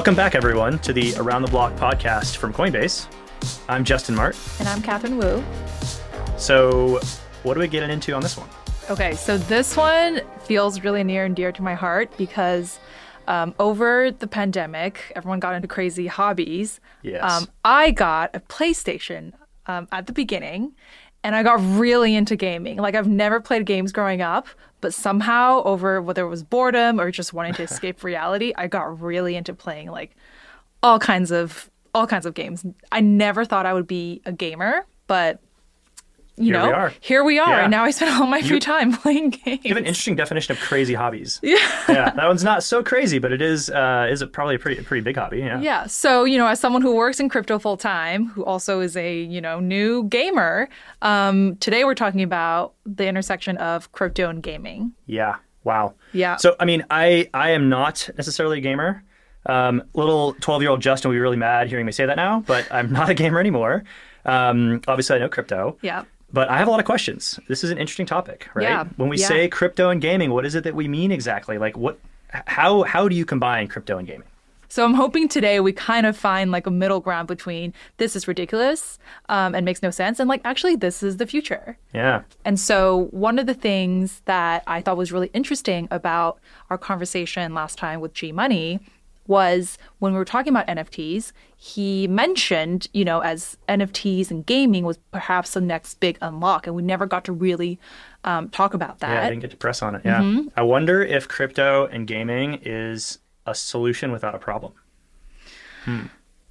Welcome back, everyone, to the Around the Block podcast from Coinbase. I'm Justin Mart. And I'm Catherine Wu. So, what are we getting into on this one? Okay, so this one feels really near and dear to my heart because um, over the pandemic, everyone got into crazy hobbies. Yes. Um, I got a PlayStation um, at the beginning, and I got really into gaming. Like I've never played games growing up, but somehow over whether it was boredom or just wanting to escape reality, I got really into playing like all kinds of all kinds of games. I never thought I would be a gamer, but you Here know, we are. here we are, Yeah. and now I spend all my free time playing games. You have an interesting definition of crazy hobbies. Yeah. yeah, that one's not so crazy, but it is uh, is it probably a pretty, pretty big hobby. Yeah. Yeah. So, you know, as someone who works in crypto full time, who also is a, you know, new gamer, um, today we're talking about the intersection of crypto and gaming. Yeah. Wow. Yeah. So, I mean, I I am not necessarily a gamer. Um, little 12 year old Justin will be really mad hearing me say that now, but I'm not a gamer anymore. Um, obviously, I know crypto. Yeah. But I have a lot of questions. This is an interesting topic, right? Yeah, When we yeah. say crypto and gaming, what is it that we mean exactly? Like, what, how, how do you combine crypto and gaming? So I'm hoping today we kind of find like a middle ground between this is ridiculous um, and makes no sense and like actually this is the future. Yeah. And so, one of the things that I thought was really interesting about our conversation last time with G Money was when we were talking about NFTs, he mentioned, you know, as NFTs and gaming was perhaps the next big unlock. And we never got to really um, talk about that. Yeah, I didn't get to press on it. Yeah. Mm-hmm. I wonder if crypto and gaming is a solution without a problem.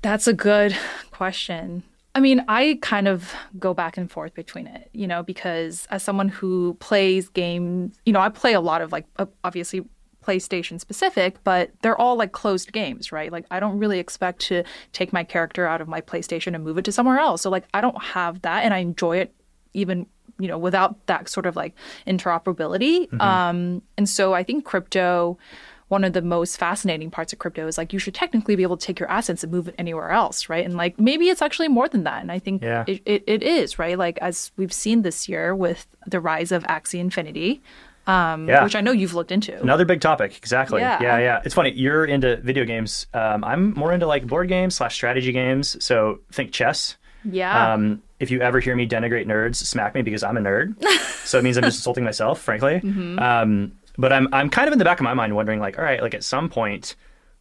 That's a good question. I mean, I kind of go back and forth between it, you know, because as someone who plays games, you know, I play a lot of like obviously PlayStation specific, but they're all like closed games, right? Like I don't really expect to take my character out of my PlayStation and move it to somewhere else. So like I don't have that and I enjoy it even, you know, without that sort of like interoperability. Um and so I think crypto one of the most fascinating parts of crypto is like you should technically be able to take your assets and move it anywhere else, right? And like maybe it's actually more than that. And I think Yeah. it, it, it is, right? Like as we've seen this year with the rise of Axie Infinity, um, Yeah. which I know you've looked into. Another big topic. Exactly. Yeah. yeah, yeah. It's funny. You're into video games. Um, I'm more into like board games slash strategy games. So think chess. Yeah. Um, if you ever hear me denigrate nerds, smack me because I'm a nerd. so it means I'm just insulting myself, frankly. Mm-hmm. Um, but I'm I'm kind of in the back of my mind wondering like, all right, like at some point,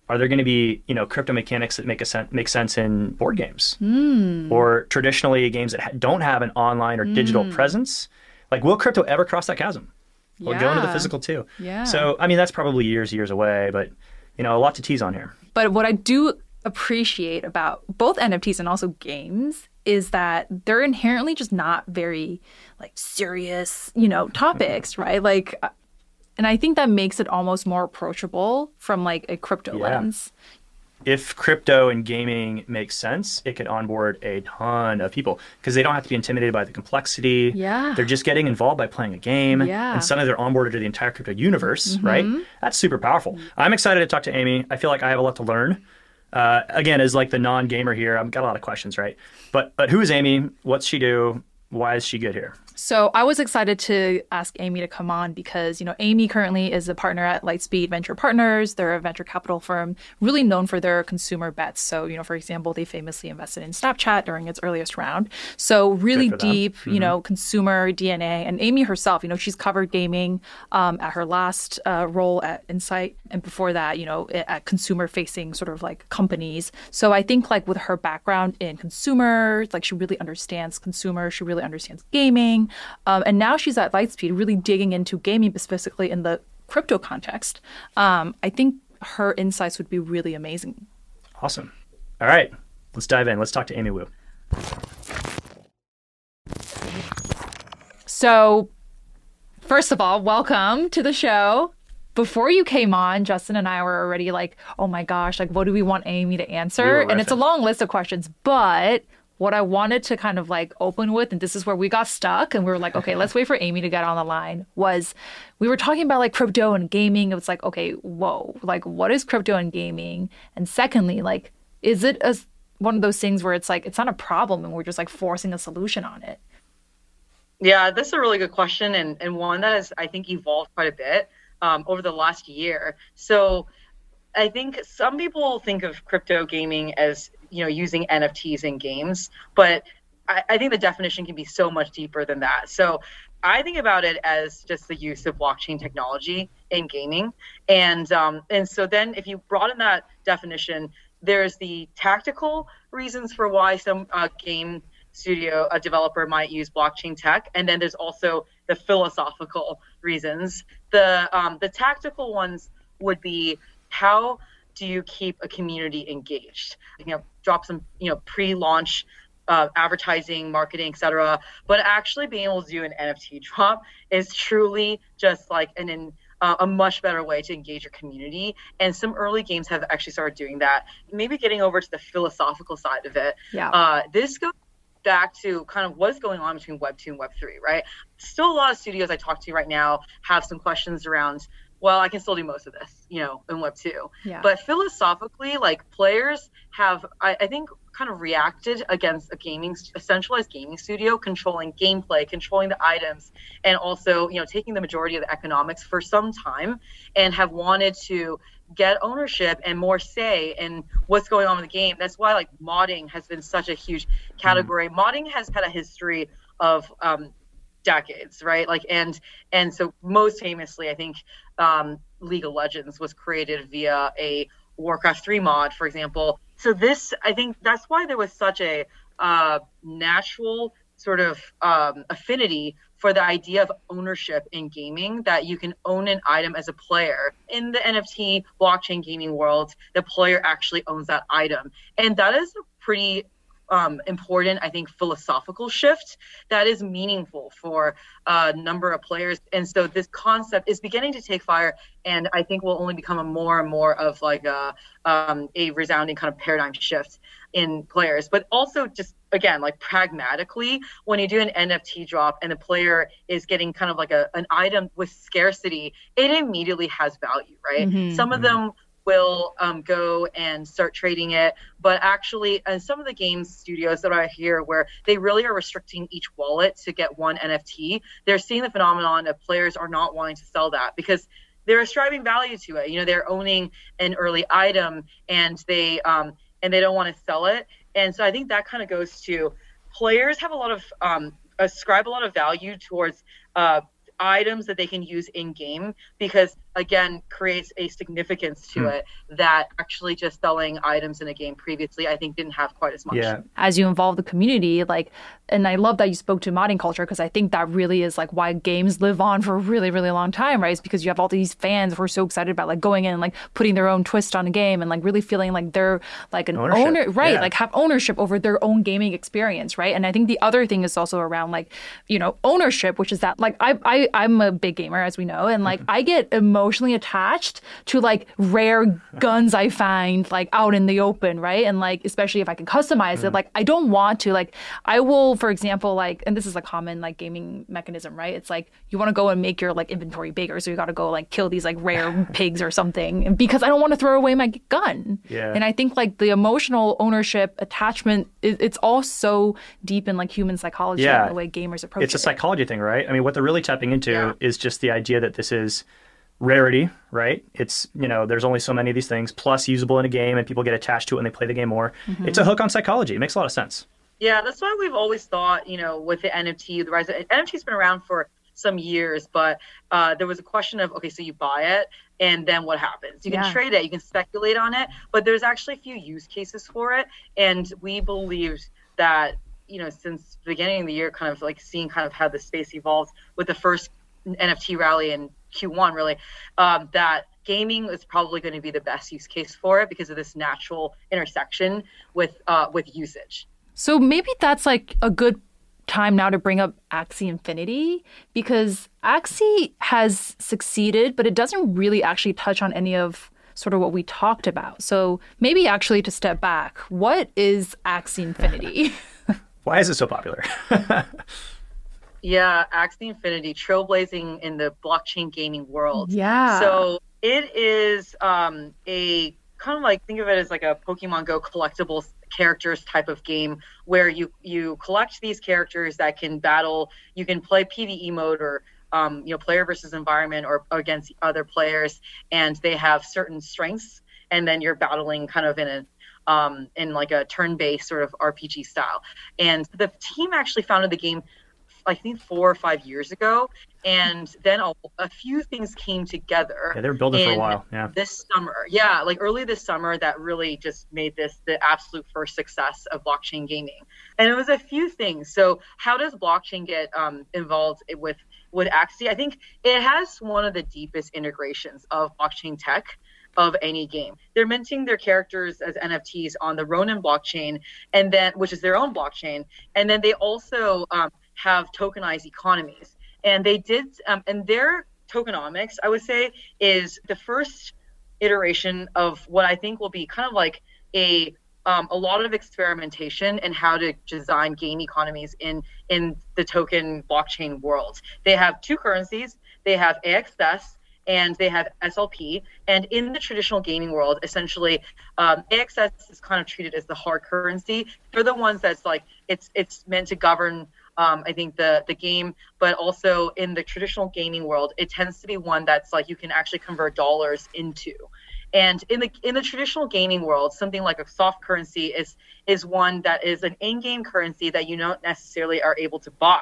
are there going to be you know crypto mechanics that make a sen- make sense in board games Hmm. or traditionally games that ha- don't have an online or digital Hmm. presence? Like, will crypto ever cross that chasm? Will it go into the physical too? Yeah. So I mean, that's probably years years away, but you know, a lot to tease on here. But what I do appreciate about both NFTs and also games is that they're inherently just not very like serious, you know, topics, right? Like uh, and I think that makes it almost more approachable from like a crypto Yeah. lens. If crypto and gaming makes sense, it could onboard a ton of people because they don't have to be intimidated by the complexity. Yeah. They're just getting involved by playing a game. Yeah. Mm-hmm. And suddenly they're onboarded to the entire crypto universe, right? That's super powerful. I'm excited to talk to Amy. I feel like I have a lot to learn. Uh, again, as like the non-gamer here, I've got a lot of questions, right? But but who is Amy? What's she do? Why is she good here? So I was excited to ask Amy to come on because, you know, Amy currently is a partner at Lightspeed Venture Partners. They're a venture capital firm really known for their consumer bets. So, you know, for example, they famously invested in Snapchat during its earliest round. So really Good for them. deep, you know, consumer DNA. And Amy herself, you know, she's covered gaming um, at her last uh, role at Insight. And before that, you know, at consumer facing sort of like companies. So I think like with her background in consumer, like she really understands consumer, she really understands gaming. Um, and now she's at Lightspeed, really digging into gaming, but specifically in the crypto context. Um, I think her insights would be really amazing. Awesome. All right, let's dive in. Let's talk to Amy Wu. So, first of all, welcome to the show. Before you came on, Justin and I were already like, oh my gosh, like, what do we want Amy to answer? We and it's a long list of questions, but what I wanted to kind of like open with, and this is where we got stuck, and we were like, okay, let's wait for Amy to get on the line, was we were talking about like crypto and gaming. It was like, okay, whoa, like, what is crypto and gaming? And secondly, like, is it a, one of those things where it's like, it's not a problem and we're just like forcing a solution on it? Yeah, that's a really good question, and, and one that has, I think, evolved quite a bit um, over the last year. So, I think some people think of crypto gaming as you know using NFTs in games, but I, I think the definition can be so much deeper than that. So I think about it as just the use of blockchain technology in gaming, and um, and so then if you broaden that definition, there's the tactical reasons for why some uh, game studio a developer might use blockchain tech, and then there's also the philosophical reasons. The um, the tactical ones would be how do you keep a community engaged? You know, drop some you know pre-launch uh, advertising, marketing, etc. But actually being able to do an NFT drop is truly just like an in, uh, a much better way to engage your community. And some early games have actually started doing that. Maybe getting over to the philosophical side of it. Yeah. Uh, this goes back to kind of what's going on between Web 2 and Web 3, right? Still a lot of studios I talk to right now have some questions around well, I can still do most of this, you know, in Web 2. Yeah. But philosophically, like players have, I, I, think, kind of reacted against a gaming, a centralized gaming studio controlling gameplay, controlling the items, and also, you know, taking the majority of the economics for some time and have wanted to get ownership and more say in what's going on in the game. That's why, like, modding has been such a huge category. Mm-hmm. Modding has had a history of, um, decades right like and and so most famously i think um, League of Legends was created via a Warcraft 3 mod, for example. So this, I think, that's why there was such a uh, natural sort of um, affinity for the idea of ownership in gaming that you can own an item as a player in the nft blockchain gaming world the player actually owns that item and that is a pretty um, important, I think, philosophical shift that is meaningful for a number of players. And so this concept is beginning to take fire, and I think will only become a more and more of like a um, a resounding kind of paradigm shift in players. But also just again, like pragmatically, when you do an NFT drop and the player is getting kind of like a an item with scarcity, it immediately has value, right? Mm-hmm. Some of them will um, go and start trading it. But actually, uh, some of the game studios that I hear where they really are restricting each wallet to get one NFT, they're seeing the phenomenon of players are not wanting to sell that because they're ascribing value to it. You know, they're owning an early item and they um, and they don't want to sell it. And so I think that kind of goes to players have a lot of um, ascribe a lot of value towards uh, items that they can use in game because again creates a significance to hmm. it that actually just selling items in a game previously i think didn't have quite as much yeah as you involve the community like and i love that you spoke to modding culture because i think that really is like why games live on for a really really long time right it's because you have all these fans who are so excited about like going in and like putting their own twist on a game and like really feeling like they're like an ownership. owner right yeah. like have ownership over their own gaming experience right and i think the other thing is also around like you know ownership which is that like i, I i'm a big gamer as we know and like mm-hmm. i get emotional emotionally attached to like rare guns I find like out in the open, right? And like especially if I can customize mm. it, like I don't want to like I will, for example, like and this is a common like gaming mechanism, right? It's like you want to go and make your like inventory bigger, so you got to go like kill these like rare pigs or something, because I don't want to throw away my gun. Yeah. And I think like the emotional ownership attachment, it, it's all so deep in like human psychology yeah. the way gamers approach it's it. It's a psychology thing, right? I mean, what they're really tapping into yeah. is just the idea that this is rarity, right? It's, you know, there's only so many of these things, plus usable in a game and people get attached to it when they play the game more. Mm-hmm. It's a hook on psychology. It makes a lot of sense. Yeah, that's why we've always thought, you know, with the NFT, the rise of NFT's been around for some years, but uh, there was a question of, okay, so you buy it and then what happens? You can yeah. trade it, you can speculate on it, but there's actually a few use cases for it. And we believed that, you know, since the beginning of the year, kind of like seeing kind of how the space evolved with the first NFT rally in Q1 really, um, that gaming is probably going to be the best use case for it because of this natural intersection with uh, with usage. So maybe that's like a good time now to bring up Axie Infinity because Axie has succeeded, but it doesn't really actually touch on any of sort of what we talked about. So maybe actually to step back, what is Axie Infinity? Why is it so popular? Yeah, Axie Infinity, trailblazing in the blockchain gaming world. Yeah. So it is um, a kind of like think of it as like a Pokemon Go collectible characters type of game where you you collect these characters that can battle. You can play PVE mode or um, you know player versus environment or against other players, and they have certain strengths and then you're battling kind of in a um, in like a turn-based sort of RPG style. And the team actually founded the game I think four or five years ago, and then a, a few things came together. Yeah, they were building for a while. Yeah, this summer, yeah, like early this summer, that really just made this the absolute first success of blockchain gaming. And it was a few things. So, how does blockchain get um, involved with with Axie? I think it has one of the deepest integrations of blockchain tech of any game. They're minting their characters as NFTs on the Ronin blockchain, and then which is their own blockchain, and then they also um, have tokenized economies. And they did, um, and their tokenomics, I would say, is the first iteration of what I think will be kind of like a um, a lot of experimentation and how to design game economies in in the token blockchain world. They have two currencies. They have AXS and they have SLP. And in the traditional gaming world, essentially, um, AXS is kind of treated as the hard currency. They're the ones that's like it's it's meant to govern um, I think the the game, but also in the traditional gaming world, it tends to be one that's like you can actually convert dollars into. And in the in the traditional gaming world, something like a soft currency is is one that is an in-game currency that you don't necessarily are able to buy,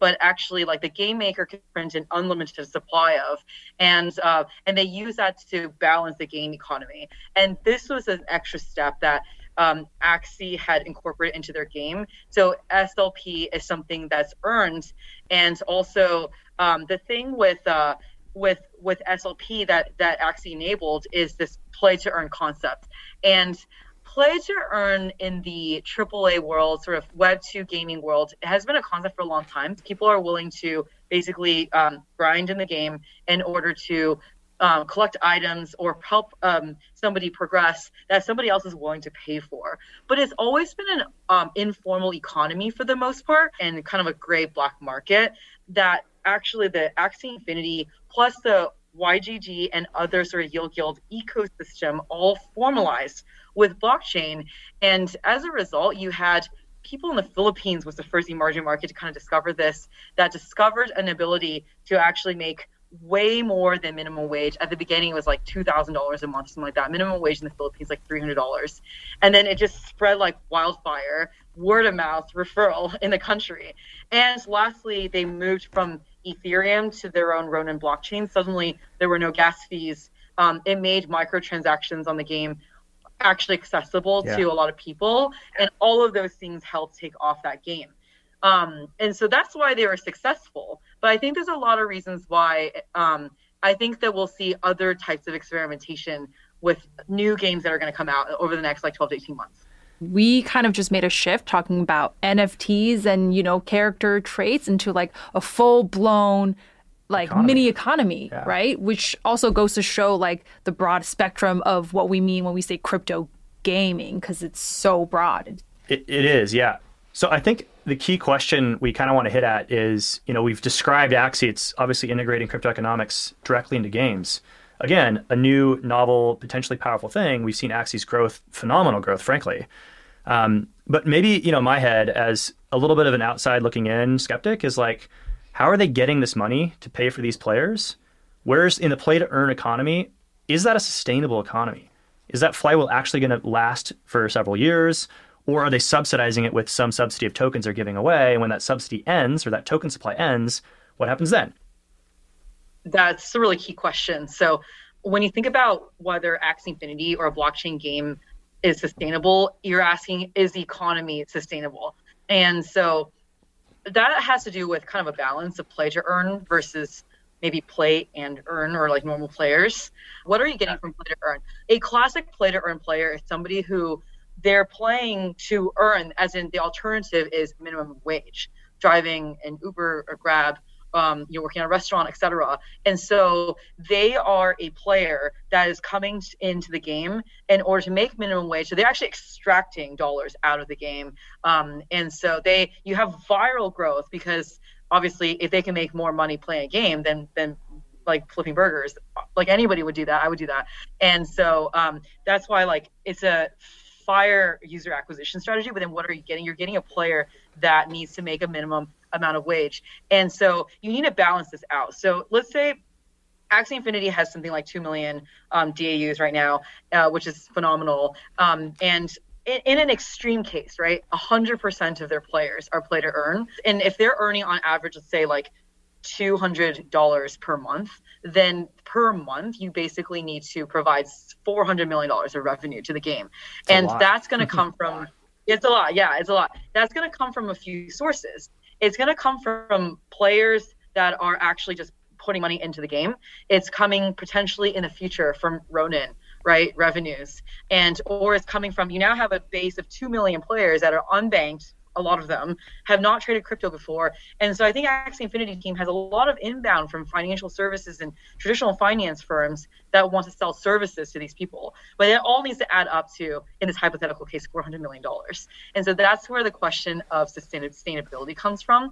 but actually like the game maker can print an unlimited supply of, and uh, and they use that to balance the game economy. And this was an extra step that um, Axie had incorporated into their game. So SLP is something that's earned, and also um, the thing with uh, with with SLP that that Axie enabled is this play to earn concept, and play to earn in the AAA world, sort of Web two gaming world, has been a concept for a long time. People are willing to basically um, grind in the game in order to um, collect items or help um, somebody progress that somebody else is willing to pay for. But it's always been an um, informal economy for the most part and kind of a gray black market that actually the Axie Infinity plus the YGG and other sort of Yield Guild ecosystem all formalized with blockchain. And as a result, you had people in the Philippines was the first emerging market to kind of discover this, that discovered an ability to actually make way more than minimum wage. At the beginning, it was like two thousand dollars a month, something like that. Minimum wage in the Philippines like three hundred dollars, and then it just spread like wildfire, word of mouth referral in the country. And lastly, they moved from Ethereum to their own Ronin blockchain. Suddenly, there were no gas fees. Um, it made microtransactions on the game actually accessible yeah. to a lot of people, and all of those things helped take off that game. Um, and so that's why they were successful. But I think there's a lot of reasons why um, I think that we'll see other types of experimentation with new games that are going to come out over the next like 12 to 18 months we kind of just made a shift talking about NFTs and you know character traits into like a full blown like economy. mini economy, yeah. right? Which also goes to show like the broad spectrum of what we mean when we say crypto gaming because it's so broad. It, it is, yeah. So I think the key question we kind of want to hit at is, you know, we've described Axie. It's obviously integrating crypto economics directly into games. Again, a new, novel, potentially powerful thing. We've seen Axie's growth, phenomenal growth, frankly. Um, but maybe, you know, my head as a little bit of an outside looking in skeptic is like, how are they getting this money to pay for these players? Where's in the play to earn economy? Is that a sustainable economy? Is that flywheel actually going to last for several years? Or are they subsidizing it with some subsidy of tokens they're giving away? And when that subsidy ends or that token supply ends, what happens then? That's a really key question. So when you think about whether Axie Infinity or a blockchain game is sustainable, you're asking, is the economy sustainable? And so that has to do with kind of a balance of play to earn versus maybe play and earn or like normal players. What are you getting from play to earn? A classic play to earn player is somebody who they're playing to earn, as in the alternative is minimum wage, driving an Uber or Grab, um, you're working at a restaurant, etc. And so they are a player that is coming into the game in order to make minimum wage. So they're actually extracting dollars out of the game. Um, and so they you have viral growth because obviously if they can make more money playing a game, then then like flipping burgers, like anybody would do that. I would do that. And so um, that's why like it's a fire user acquisition strategy, but then what are you getting? You're getting a player that needs to make a minimum amount of wage. And so you need to balance this out. So let's say Axie Infinity has something like 2 million um, DAUs right now, uh, which is phenomenal. Um, and in, in, an extreme case, right, 100% of their players are play to earn. And if they're earning on average, let's say like $200 per month, then per month you basically need to provide $400 million of revenue to the game. It's and that's going to come from, it's a lot. Yeah, it's a lot. That's going to come from a few sources. It's going to come from players that are actually just putting money into the game. It's coming potentially in the future from Ronin, right? Revenues. And or it's coming from you now have a base of 2 million players that are unbanked a lot of them have not traded crypto before. And so I think Axie Infinity team has a lot of inbound from financial services and traditional finance firms that want to sell services to these people. But it all needs to add up to, in this hypothetical case, $400 million. And so that's where the question of sustainability comes from.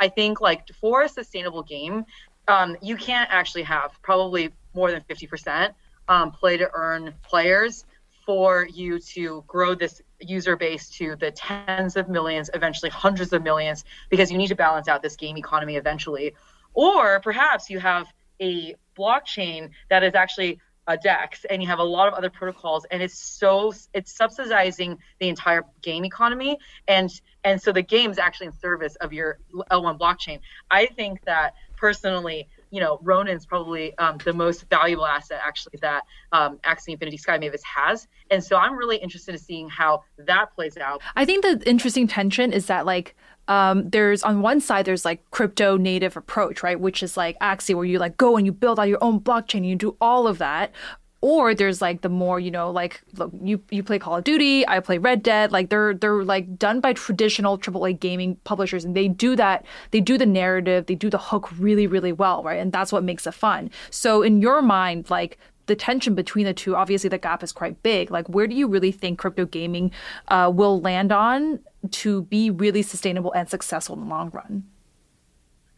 I think like for a sustainable game, um, you can't actually have probably more than 50% um, play to earn players for you to grow this user base to the tens of millions, eventually hundreds of millions, because you need to balance out this game economy eventually. Or perhaps you have a blockchain that is actually a DEX and you have a lot of other protocols and it's so it's subsidizing the entire game economy and and so the game is actually in service of your L1 blockchain. I think that personally you know, Ronin's probably um, the most valuable asset actually that um, Axie Infinity Sky Mavis has. And so I'm really interested in seeing how that plays out. I think the interesting tension is that like um, there's on one side there's like crypto native approach, right, which is like Axie where you like go and you build out your own blockchain and you do all of that or there's like the more you know like look you you play call of duty i play red dead like they're they're like done by traditional aaa gaming publishers and they do that they do the narrative they do the hook really really well right? And that's what makes it fun. So in your mind like the tension between the two obviously the gap is quite big. Like where do you really think crypto gaming uh, will land on to be really sustainable and successful in the long run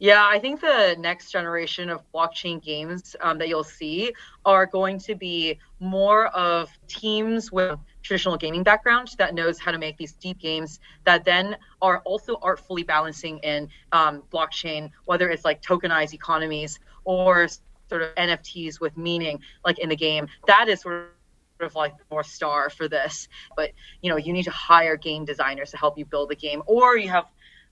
yeah, I think the next generation of blockchain games um, that you'll see are going to be more of teams with traditional gaming background that knows how to make these deep games that then are also artfully balancing in um, blockchain, whether it's like tokenized economies or sort of NFTs with meaning, like in the game. That is sort of like the North Star for this. But you know, you need to hire game designers to help you build a game, or you have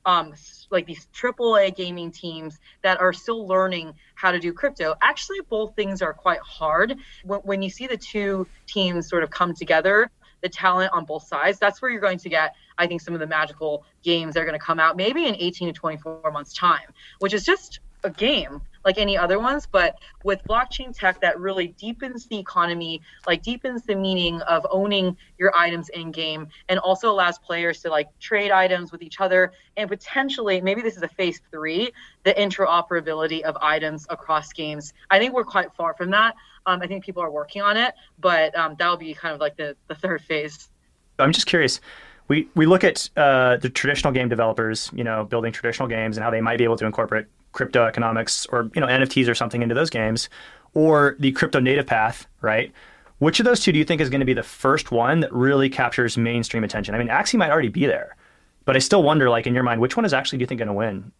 um, like these AAA gaming teams that are still learning how to do crypto. Actually, both things are quite hard. When, when you see the two teams sort of come together, the talent on both sides, that's where you're going to get, I think, some of the magical games that are going to come out maybe in 18 to 24 months' time, which is just a game like any other ones, but with blockchain tech that really deepens the economy, like deepens the meaning of owning your items in game, and also allows players to like trade items with each other, and potentially maybe this is a phase three, the interoperability of items across games. I think we're quite far from that. Um, I think people are working on it, but um, that'll be kind of like the, the third phase. I'm just curious we we look at uh, the traditional game developers, you know, building traditional games and how they might be able to incorporate crypto economics or you know NFTs or something into those games, or the crypto native path, right? Which of those two do you think is going to be the first one that really captures mainstream attention? I mean, Axie might already be there, but I still wonder, like in your mind, which one is actually do you think going to win?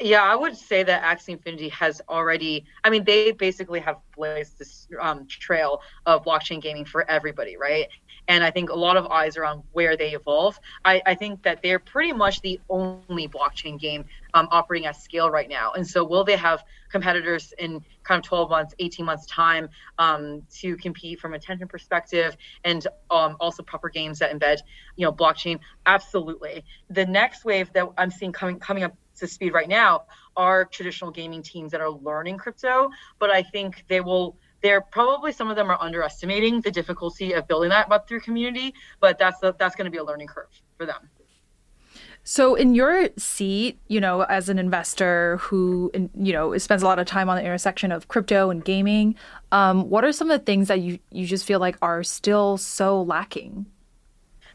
Yeah, I would say that Axie Infinity has already. I mean, they basically have blazed this um, trail of blockchain gaming for everybody, right? And I think a lot of eyes are on where they evolve. I, I think that they're pretty much the only blockchain game um, operating at scale right now. And so, will they have competitors in kind of 12 months, 18 months time um, to compete from attention perspective, and um, also proper games that embed, you know, blockchain? Absolutely. The next wave that I'm seeing coming coming up to speed right now are traditional gaming teams that are learning crypto, but I think they will they're probably some of them are underestimating the difficulty of building that Web3 community, but that's the, that's going to be a learning curve for them. So, in your seat, you know, as an investor who, you know, spends a lot of time on the intersection of crypto and gaming, um, what are some of the things that you you just feel like are still so lacking?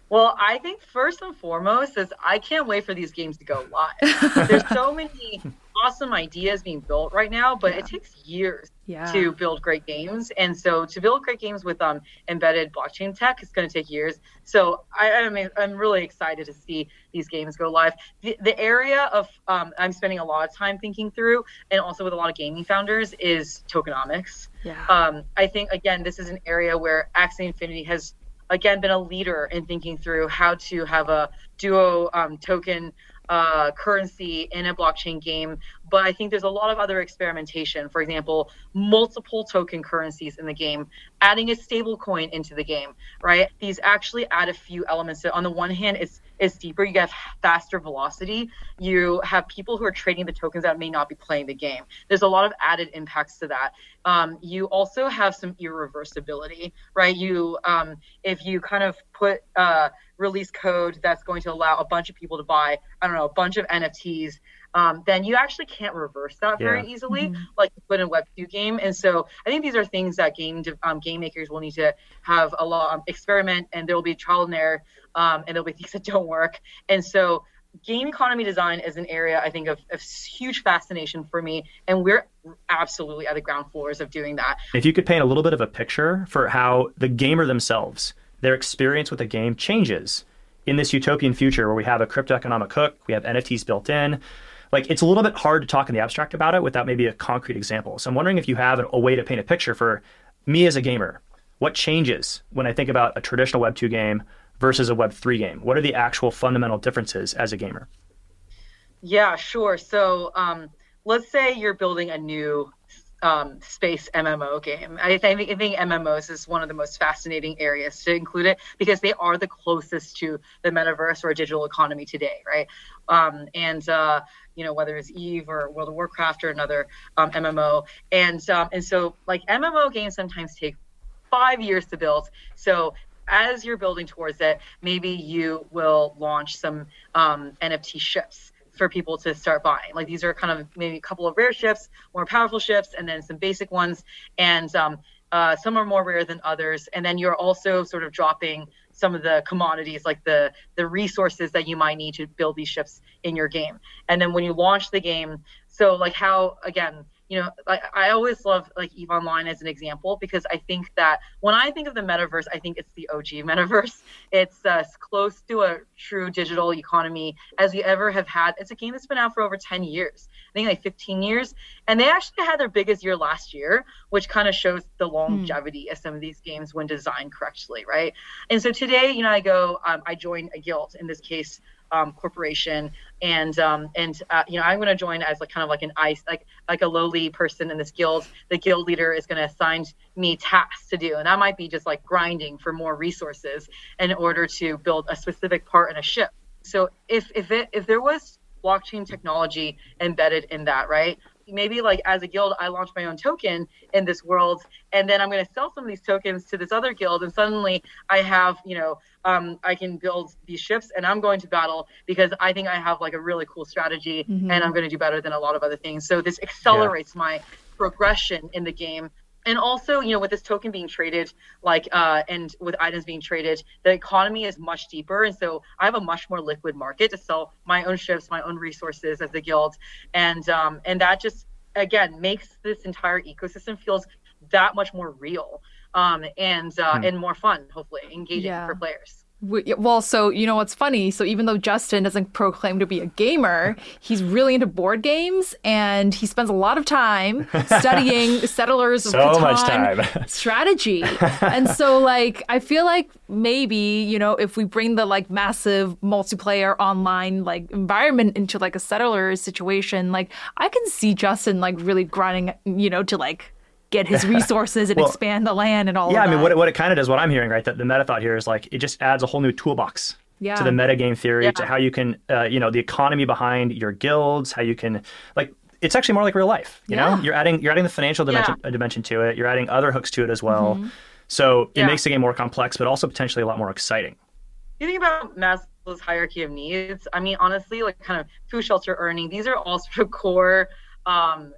Well, I think first and foremost is I can't wait for these games to go live. There's so many awesome ideas being built right now, but yeah. it takes years yeah. to build great games. And so to build great games with um, embedded blockchain tech is going to take years. So I, I mean, I'm really excited to see these games go live. The, the area of um, I'm spending a lot of time thinking through, and also with a lot of gaming founders, is tokenomics. Yeah. Um, I think again, this is an area where Axie Infinity has again been a leader in thinking through how to have a duo um, token uh, currency in a blockchain game. But I think there's a lot of other experimentation. For example, multiple token currencies in the game, adding a stable coin into the game, right? These actually add a few elements. So on the one hand, it's it's deeper. You have faster velocity. You have people who are trading the tokens that may not be playing the game. There's a lot of added impacts to that. Um, you also have some irreversibility, right? You, um, if you kind of put uh, release code that's going to allow a bunch of people to buy, I don't know, a bunch of NFTs, um, then you actually can't reverse that very yeah. easily, mm-hmm. like you put in a Web two game. And so I think these are things that game um, game makers will need to have a lot um, experiment, and there will be trial and error, um, and there'll be things that don't work. And so game economy design is an area I think of, of, huge fascination for me, and we're absolutely at the ground floors of doing that. If you could paint a little bit of a picture for how the gamer themselves their experience with the game changes in this utopian future where we have a crypto economic hook, we have NFTs built in. Like it's a little bit hard to talk in the abstract about it without maybe a concrete example. So I'm wondering if you have a way to paint a picture for me as a gamer. What changes when I think about a traditional Web 2 game versus a Web 3 game? What are the actual fundamental differences as a gamer? Yeah, sure. So um, let's say you're building a new um, space MMO game. I, think, I think MMOs is one of the most fascinating areas to include it because they are the closest to the metaverse or digital economy today, right? Um, and uh, you know whether it's Eve or World of Warcraft or another um, MMO, and um, and so like MMO games sometimes take five years to build. So as you're building towards it, maybe you will launch some um, NFT ships for people to start buying. Like these are kind of maybe a couple of rare ships, more powerful ships, and then some basic ones. And um, uh, some are more rare than others. And then you're also sort of dropping some of the commodities, like the the resources that you might need to build these ships in your game. And then when you launch the game, so like how again you know, like I always love like Eve Online as an example because I think that when I think of the metaverse, I think it's the OG metaverse. It's uh, as close to a true digital economy as we ever have had. It's a game that's been out for over 10 years, I think like 15 years, and they actually had their biggest year last year, which kind of shows the longevity mm. of some of these games when designed correctly, right? And so today, you know, I go, um, I join a guild. In this case, um, corporation, and um, and uh, you know I'm going to join as like kind of like an ice like like a lowly person in this guild. The guild leader is going to assign me tasks to do, and that might be just like grinding for more resources in order to build a specific part in a ship. So if if it if there was blockchain technology embedded in that, right? Maybe like as a guild i launch my own token in this world and then i'm going to sell some of these tokens to this other guild and suddenly i have you know um, i can build these ships and i'm going to battle because i think i have like a really cool strategy mm-hmm. and i'm going to do better than a lot of other things so this accelerates yeah. my progression in the game and also you know with this token being traded like uh, and with items being traded the economy is much deeper and so i have a much more liquid market to sell my own ships my own resources as a guild and um, and that just again makes this entire ecosystem feels that much more real um, and uh, hmm. and more fun hopefully engaging yeah. for players well, so you know what's funny? So even though Justin doesn't proclaim to be a gamer, he's really into board games, and he spends a lot of time studying Settlers of so Catan much time. strategy. and so, like, I feel like maybe you know if we bring the like massive multiplayer online like environment into like a Settlers situation, like I can see Justin like really grinding, you know, to like get his resources and well, expand the land and all that. yeah, I mean, what it, what it kind of does, what I'm hearing, right, that the meta thought here is like it just adds a whole new toolbox yeah. to the metagame theory, yeah. to how you can, uh, you know, the economy behind your guilds, how you can, like, it's actually more like real life. You yeah. know, you're adding you're adding the financial dimension dimension to it. You're adding other hooks to it as well. Mm-hmm. So it makes the game more complex, but also potentially a lot more exciting. You think about Maslow's hierarchy of needs. I mean, honestly, like kind of food, shelter, earning. These are all sort of core um,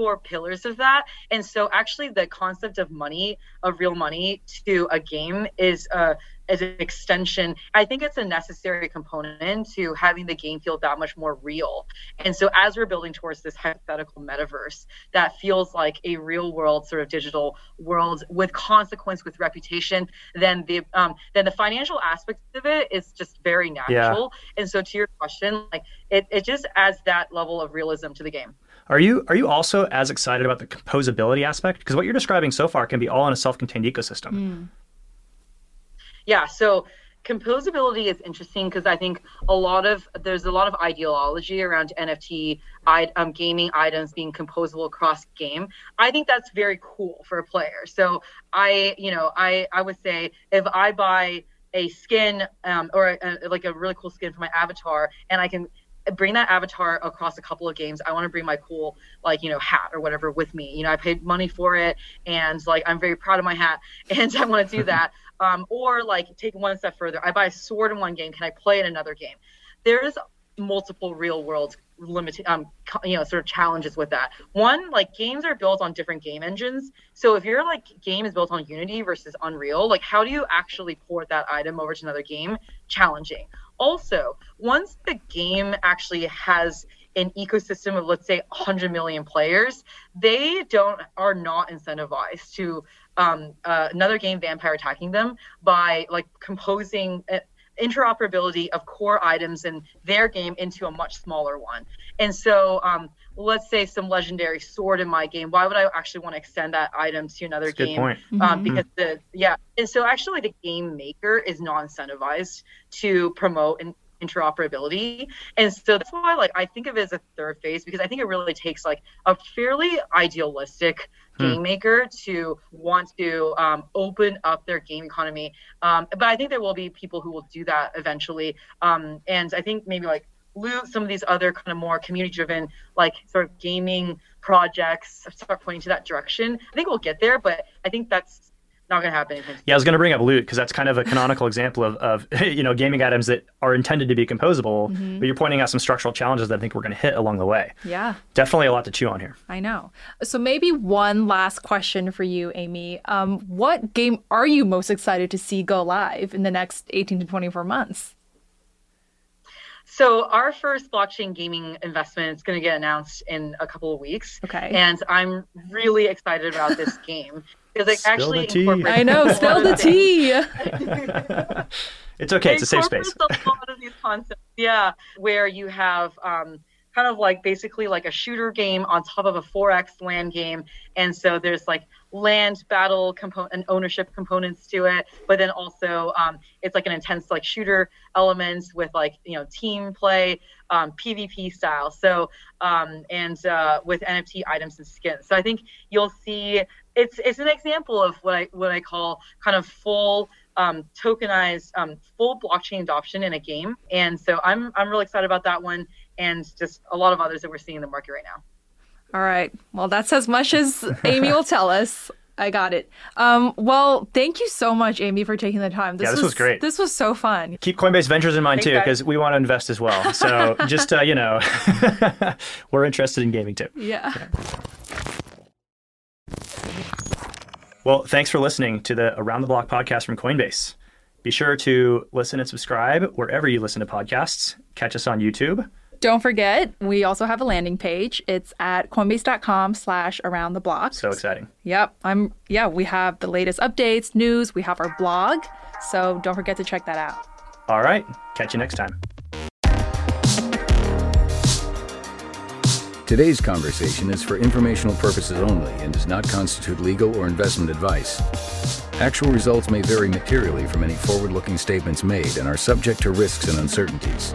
four pillars of that. And so, actually, the concept of money, of real money, to a game is uh, as an extension. I think it's a necessary component to having the game feel that much more real. And so as we're building towards this hypothetical metaverse that feels like a real world sort of digital world with consequence, with reputation, then the um, then the financial aspect of it is just very natural. Yeah. And so to your question, like it, it just adds that level of realism to the game. Are you are you also as excited about the composability aspect? Because what you're describing so far can be all in a self-contained ecosystem. Mm. Yeah. So composability is interesting because I think a lot of there's a lot of ideology around NFT um, gaming items being composable across game. I think that's very cool for a player. So I, you know, I I would say if I buy a skin um, or a, like a really cool skin for my avatar and I can bring that avatar across a couple of games. I want to bring my cool like you know hat or whatever with me. You know, I paid money for it, and like I'm very proud of my hat, and I want to do that. Um, or like take one step further. I buy a sword in one game. Can I play in another game? There's multiple real world limited um you know sort of challenges with that. One like games are built on different game engines. So if your like game is built on unity versus unreal like how do you actually port that item over to another game? Challenging. Also once the game actually has an ecosystem of let's say 100 million players they don't are not incentivized to um, uh, another game vampire attacking them by like composing uh, interoperability of core items in their game into a much smaller one. And so, um, let's say some legendary sword in my game. Why would I actually want to extend that item to another That's game? Um, mm-hmm. Because the yeah, and so actually the game maker is not incentivized to promote and interoperability. And so that's why like I think of it as a third phase because I think it really takes like a fairly idealistic hmm. game maker to want to um, open up their game economy. Um, but I think there will be people who will do that eventually. Um, and I think maybe like loot some of these other kind of more community driven like sort of gaming projects start pointing to that direction. I think we'll get there, but I think that's not going to happen. Yeah, I was going to bring up loot because that's kind of a canonical example of, of you know gaming items that are intended to be composable, mm-hmm. but you're pointing out some structural challenges that I think we're going to hit along the way. Yeah, definitely a lot to chew on here. I know. So maybe one last question for you, Amy. Um, what game are you most excited to see go live in the next 18 to 24 months? So our first blockchain gaming investment is going to get announced in a couple of weeks. Okay. And I'm really excited about this game because it spill actually incorporates. I know, spill the tea. it's okay. It it's a safe space. a lot of these concepts, yeah, where you have um, kind of like basically like a shooter game on top of a 4x land game, and so there's like land battle component and ownership components to it, but then also um, it's like an intense like shooter elements with like you know team play, um, PvP style. So um, and uh, with NFT items and skins. So I think you'll see it's it's an example of what I what I call kind of full um, tokenized um, full blockchain adoption in a game. And so I'm I'm really excited about that one and just a lot of others that we're seeing in the market right now. All right. Well, that's as much as Amy will tell us. I got it. Um, well, thank you so much, Amy, for taking the time. This, yeah, this was, was, great. This was so fun. Keep Coinbase Ventures in mind Thanks, too, because we want to invest as well. So just uh, you know, we're interested in gaming too. yeah. yeah. Well, thanks for listening to the Around the Block podcast from Coinbase. Be sure to listen and subscribe wherever you listen to podcasts. Catch us on YouTube. Don't forget, we also have a landing page. It's at coinbase.com slash around the block. So exciting. Yep. I'm yeah, we have the latest updates, news, we have our blog. So don't forget to check that out. All right. Catch you next time. Today's conversation is for informational purposes only and does not constitute legal or investment advice. Actual results may vary materially from any forward looking statements made and are subject to risks and uncertainties.